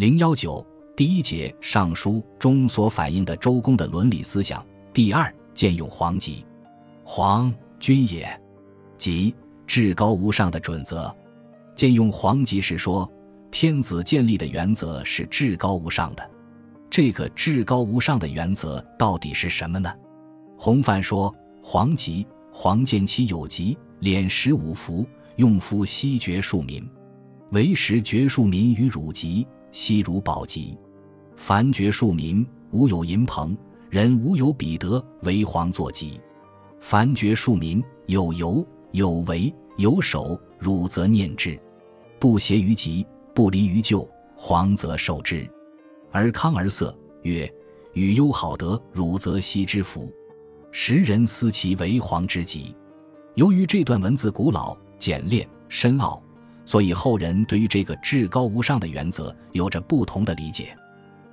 零幺九第一节《尚书》中所反映的周公的伦理思想。第二，见用黄极，黄君也，极至高无上的准则。见用黄极是说，天子建立的原则是至高无上的。这个至高无上的原则到底是什么呢？洪范说：“黄极，黄见其有极，敛食五福，用夫西绝庶民，为时绝庶民于汝极，悉如宝籍。凡绝庶民，无有银朋，人无有彼得为黄作极。凡绝庶民，有由有为有守，汝则念之。不协于极，不离于旧，黄则受之。而康而色曰：与忧好德，汝则悉之福。时人思其为黄之极。由于这段文字古老、简练、深奥，所以后人对于这个至高无上的原则有着不同的理解。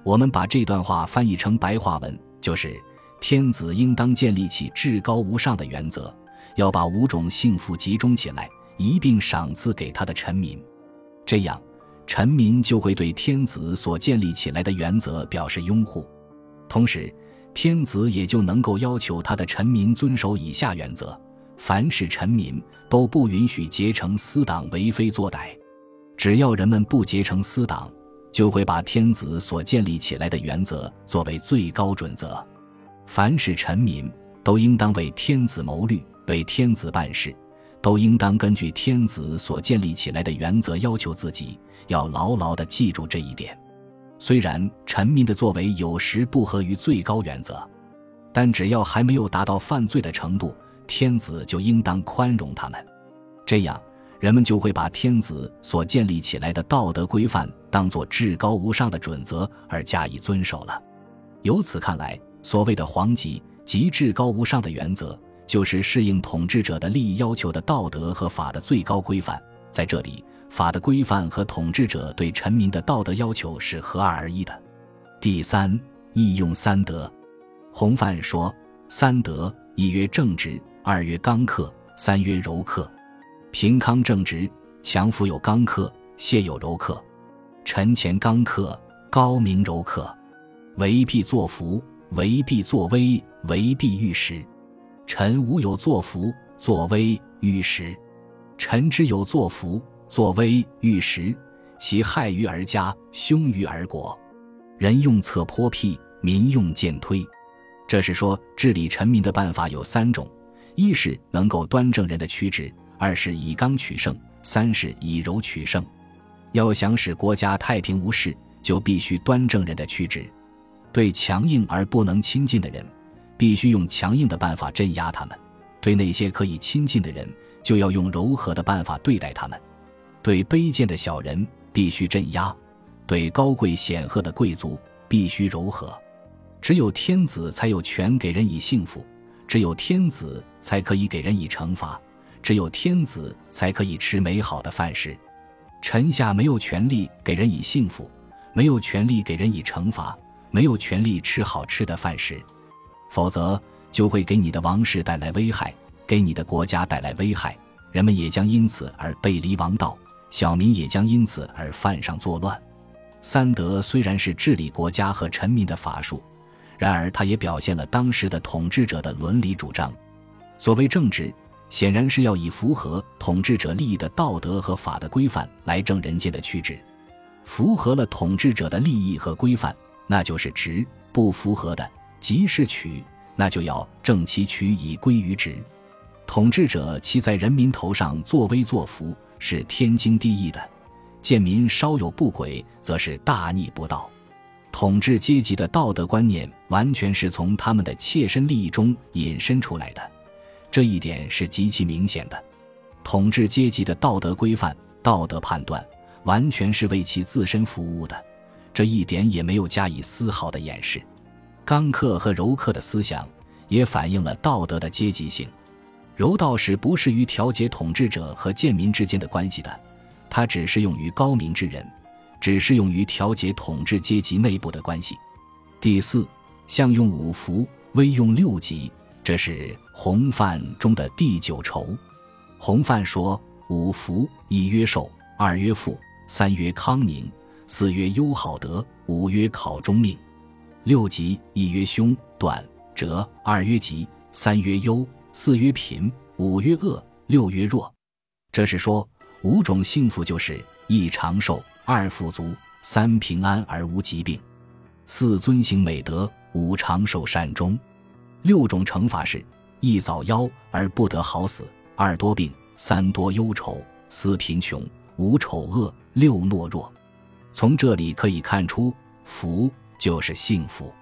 我们把这段话翻译成白话文，就是天子应当建立起至高无上的原则，要把五种幸福集中起来，一并赏赐给他的臣民。这样，臣民就会对天子所建立起来的原则表示拥护，同时，天子也就能够要求他的臣民遵守以下原则：凡是臣民都不允许结成私党为非作歹。只要人们不结成私党，就会把天子所建立起来的原则作为最高准则。凡是臣民都应当为天子谋虑，为天子办事。都应当根据天子所建立起来的原则要求自己，要牢牢地记住这一点。虽然臣民的作为有时不合于最高原则，但只要还没有达到犯罪的程度，天子就应当宽容他们。这样，人们就会把天子所建立起来的道德规范当作至高无上的准则而加以遵守了。由此看来，所谓的皇极即至高无上的原则。就是适应统治者的利益要求的道德和法的最高规范。在这里，法的规范和统治者对臣民的道德要求是合二而一的。第三，义用三德。洪范说：三德，一曰正直，二曰刚克，三曰柔克。平康正直，强夫有刚克，谢有柔克。臣前刚克，高明柔克。为必作福，为必作威，为必御时。臣无有作福作威欲时，臣之有作福作威欲时，其害于而家，凶于而国。人用策泼辟，民用渐推。这是说治理臣民的办法有三种：一是能够端正人的曲直；二是以刚取胜；三是以柔取胜。要想使国家太平无事，就必须端正人的曲直，对强硬而不能亲近的人。必须用强硬的办法镇压他们，对那些可以亲近的人，就要用柔和的办法对待他们；对卑贱的小人必须镇压，对高贵显赫的贵族必须柔和。只有天子才有权给人以幸福，只有天子才可以给人以惩罚，只有天子才可以吃美好的饭食。臣下没有权利给人以幸福，没有权利给人以惩罚，没有权利吃好吃的饭食。否则，就会给你的王室带来危害，给你的国家带来危害，人们也将因此而背离王道，小民也将因此而犯上作乱。三德虽然是治理国家和臣民的法术，然而它也表现了当时的统治者的伦理主张。所谓正直，显然是要以符合统治者利益的道德和法的规范来正人间的曲直。符合了统治者的利益和规范，那就是直；不符合的。即是取，那就要正其取以归于直。统治者其在人民头上作威作福，是天经地义的；见民稍有不轨，则是大逆不道。统治阶级的道德观念完全是从他们的切身利益中引申出来的，这一点是极其明显的。统治阶级的道德规范、道德判断，完全是为其自身服务的，这一点也没有加以丝毫的掩饰。刚克和柔克的思想，也反映了道德的阶级性。柔道是不适于调节统治者和贱民之间的关系的，它只适用于高明之人，只适用于调节统治阶级内部的关系。第四，相用五福，威用六吉，这是洪范中的第九愁。洪范说：五福，一曰寿，二曰富，三曰康宁，四曰优好德，五曰考中命。六吉，一曰凶、短、折，二曰吉，三曰忧，四曰贫，五曰恶，六曰弱。这是说五种幸福就是一长寿，二富足，三平安而无疾病，四遵行美德，五长寿善终。六种惩罚是：一早夭而不得好死，二多病，三多忧愁，四贫穷，五丑恶，六懦弱。从这里可以看出，福就是幸福。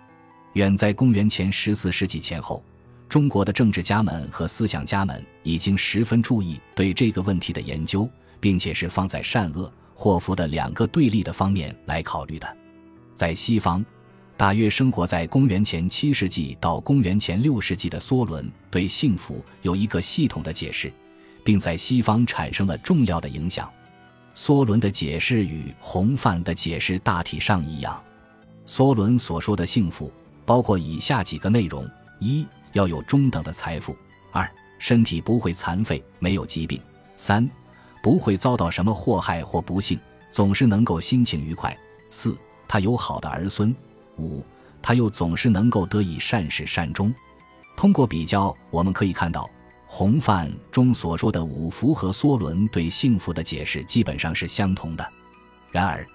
远在公元前十四世纪前后，中国的政治家们和思想家们已经十分注意对这个问题的研究，并且是放在善恶、祸福的两个对立的方面来考虑的。在西方，大约生活在公元前七世纪到公元前六世纪的梭伦对幸福有一个系统的解释，并在西方产生了重要的影响。梭伦的解释与洪范的解释大体上一样。梭伦所说的幸福包括以下几个内容：一、要有中等的财富；二、身体不会残废，没有疾病；三、不会遭到什么祸害或不幸，总是能够心情愉快；四、他有好的儿孙；五、他又总是能够得以善始善终。通过比较，我们可以看到。洪范中所说的五福和梭伦对幸福的解释基本上是相同的。然而，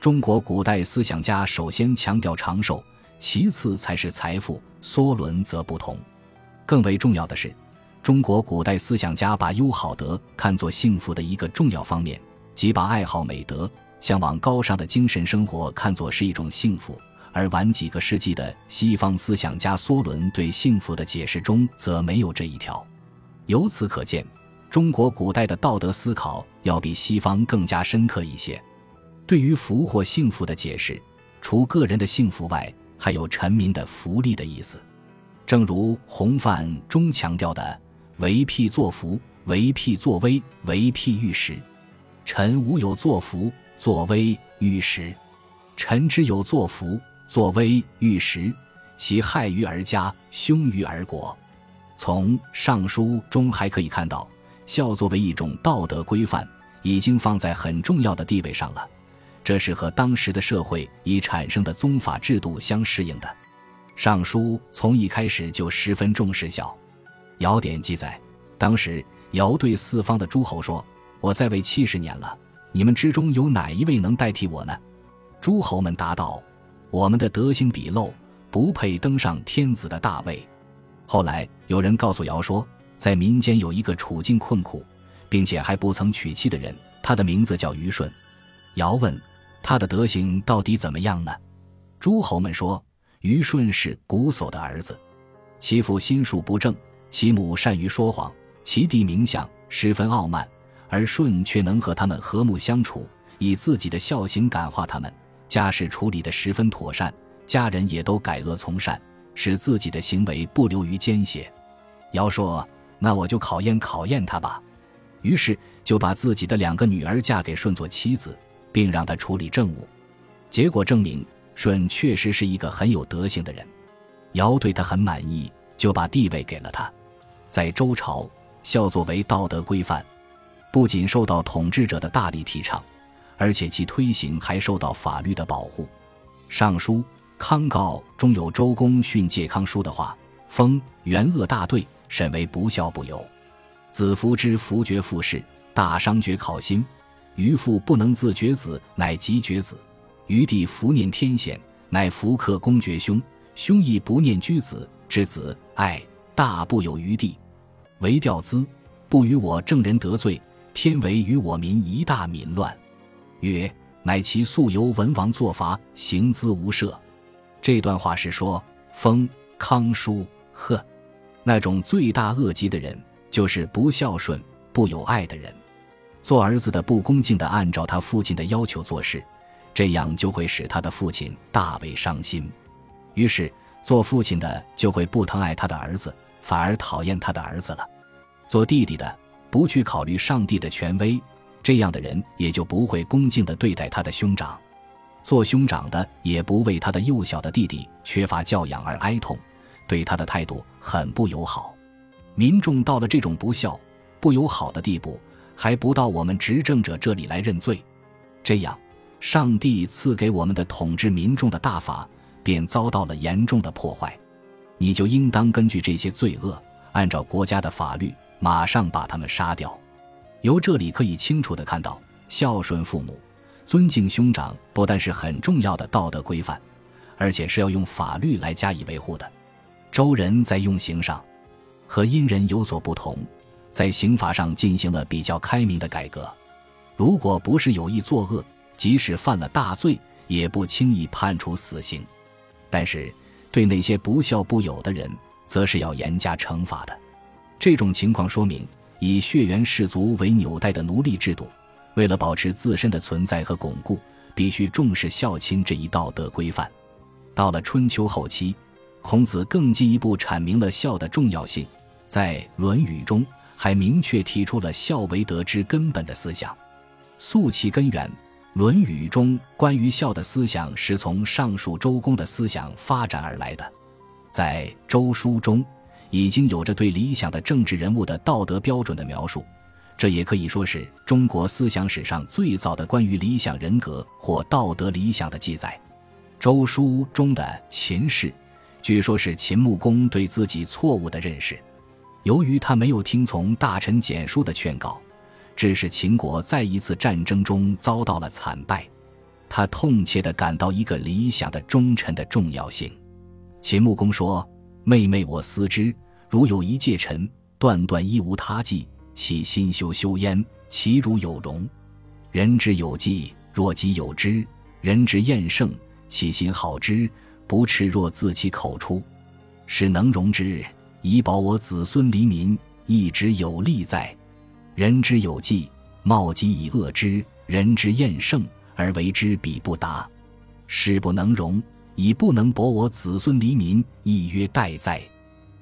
中国古代思想家首先强调长寿，其次才是财富。梭伦则不同。更为重要的是，中国古代思想家把优好德看作幸福的一个重要方面，即把爱好美德、向往高尚的精神生活看作是一种幸福。而晚几个世纪的西方思想家梭伦对幸福的解释中则没有这一条。由此可见，中国古代的道德思考要比西方更加深刻一些。对于福或幸福的解释，除个人的幸福外，还有臣民的福利的意思。正如洪范中强调的：“为辟作福，为辟作威，为辟御时。臣无有作福、作威、御时。臣之有作福、作威、御时，其害于而家，凶于而国。”从《尚书》中还可以看到，孝作为一种道德规范，已经放在很重要的地位上了。这是和当时的社会已产生的宗法制度相适应的。《尚书》从一开始就十分重视孝。尧典记载，当时尧对四方的诸侯说：“我在位七十年了，你们之中有哪一位能代替我呢？”诸侯们答道：“我们的德行鄙陋，不配登上天子的大位。”后来有人告诉尧说，在民间有一个处境困苦，并且还不曾娶妻的人，他的名字叫虞舜。尧问他的德行到底怎么样呢？诸侯们说，虞舜是瞽叟的儿子，其父心术不正，其母善于说谎，其弟名相，十分傲慢，而舜却能和他们和睦相处，以自己的孝行感化他们，家事处理得十分妥善，家人也都改恶从善。使自己的行为不流于奸邪。尧说：“那我就考验考验他吧。”于是就把自己的两个女儿嫁给舜做妻子，并让他处理政务。结果证明，舜确实是一个很有德行的人。尧对他很满意，就把地位给了他。在周朝，孝作为道德规范，不仅受到统治者的大力提倡，而且其推行还受到法律的保护。尚书。康诰中有周公训诫康叔的话：“封元恶大队，审为不孝不有。子服之服绝父事，大伤绝考心。余父不能自绝子，乃及绝子；余弟服念天险，乃服克公绝兄。兄亦不念居子之子，爱大不有余弟。唯调资，不与我正人得罪，天为与我民一大民乱。曰：乃其素由文王作罚，行资无赦。”这段话是说，封康叔呵，那种罪大恶极的人，就是不孝顺、不有爱的人。做儿子的不恭敬的按照他父亲的要求做事，这样就会使他的父亲大为伤心。于是，做父亲的就会不疼爱他的儿子，反而讨厌他的儿子了。做弟弟的不去考虑上帝的权威，这样的人也就不会恭敬地对待他的兄长。做兄长的也不为他的幼小的弟弟缺乏教养而哀痛，对他的态度很不友好。民众到了这种不孝、不友好的地步，还不到我们执政者这里来认罪。这样，上帝赐给我们的统治民众的大法便遭到了严重的破坏，你就应当根据这些罪恶，按照国家的法律，马上把他们杀掉。由这里可以清楚地看到，孝顺父母、尊敬兄长不但是很重要的道德规范，而且是要用法律来加以维护的。周人在用刑上和殷人有所不同，在刑法上进行了比较开明的改革。如果不是有意作恶，即使犯了大罪，也不轻易判处死刑，但是对那些不孝不友的人，则是要严加惩罚的。这种情况说明，以血缘氏族为纽带的奴隶制度，为了保持自身的存在和巩固，必须重视孝亲这一道德规范。到了春秋后期，孔子更进一步阐明了孝的重要性，在《论语》中还明确提出了孝为德之根本的思想，溯其根源。《论语》中关于孝的思想是从上述周公的思想发展而来的，在《周书》中已经有着对理想的政治人物的道德标准的描述，这也可以说是中国思想史上最早的关于理想人格或道德理想的记载。《周书》中的秦氏，据说是秦穆公对自己错误的认识，由于他没有听从大臣蹇叔的劝告。致使秦国在一次战争中遭到了惨败，他痛切地感到一个理想的忠臣的重要性。秦穆公说：“妹妹，我思之，如有一介臣，断断一无他计，其心修修焉，其如有容。人之有计，若己有之；人之厌胜，其心好之，不赤若自其口出，使能容之，以保我子孙黎民，一直有利在。”人之有计，貌极以恶之；人之厌胜，而为之彼不达，使不能容，以不能博我子孙黎民，亦曰待哉？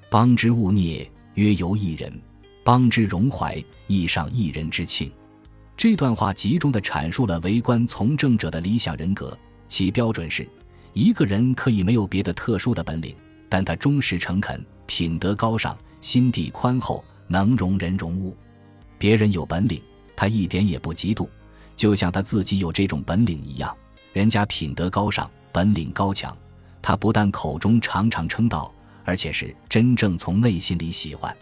邦之勿孽，曰由一人；邦之荣怀，亦上一人之庆。这段话集中地阐述了为官从政者的理想人格，其标准是：一个人可以没有别的特殊的本领，但他忠实诚恳，品德高尚，心地宽厚，能容人容物。别人有本领，他一点也不嫉妒，就像他自己有这种本领一样。人家品德高尚，本领高强，他不但口中常常称道，而且是真正从内心里喜欢。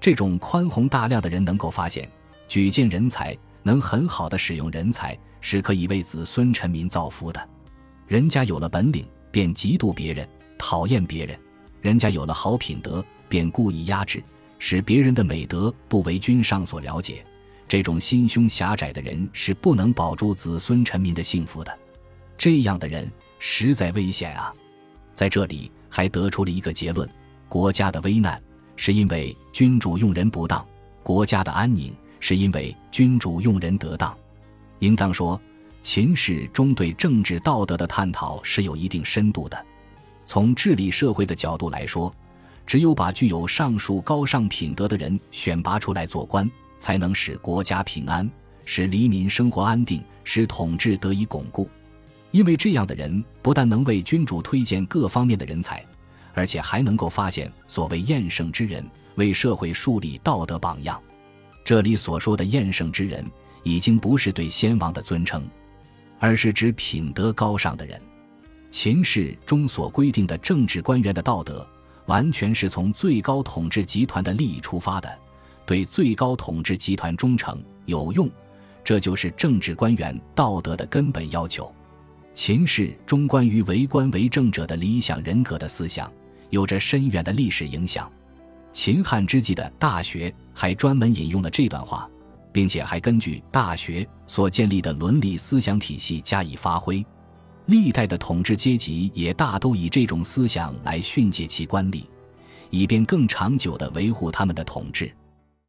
这种宽宏大量的人能够发现，举荐人才，能很好的使用人才，是可以为子孙臣民造福的。人家有了本领，便嫉妒别人，讨厌别人；人家有了好品德，便故意压制。使别人的美德不为君上所了解，这种心胸狭窄的人是不能保住子孙臣民的幸福的。这样的人实在危险啊！在这里还得出了一个结论：国家的危难是因为君主用人不当，国家的安宁是因为君主用人得当。应当说，秦始终对政治道德的探讨是有一定深度的。从治理社会的角度来说。只有把具有上述高尚品德的人选拔出来做官，才能使国家平安，使黎民生活安定，使统治得以巩固。因为这样的人不但能为君主推荐各方面的人才，而且还能够发现所谓厌胜之人，为社会树立道德榜样。这里所说的厌胜之人，已经不是对先王的尊称，而是指品德高尚的人。秦氏中所规定的政治官员的道德。完全是从最高统治集团的利益出发的，对最高统治集团忠诚有用，这就是政治官员道德的根本要求。秦氏中关于为官为政者的理想人格的思想，有着深远的历史影响。秦汉之际的《大学》还专门引用了这段话，并且还根据《大学》所建立的伦理思想体系加以发挥。历代的统治阶级也大都以这种思想来训诫其官吏，以便更长久地维护他们的统治。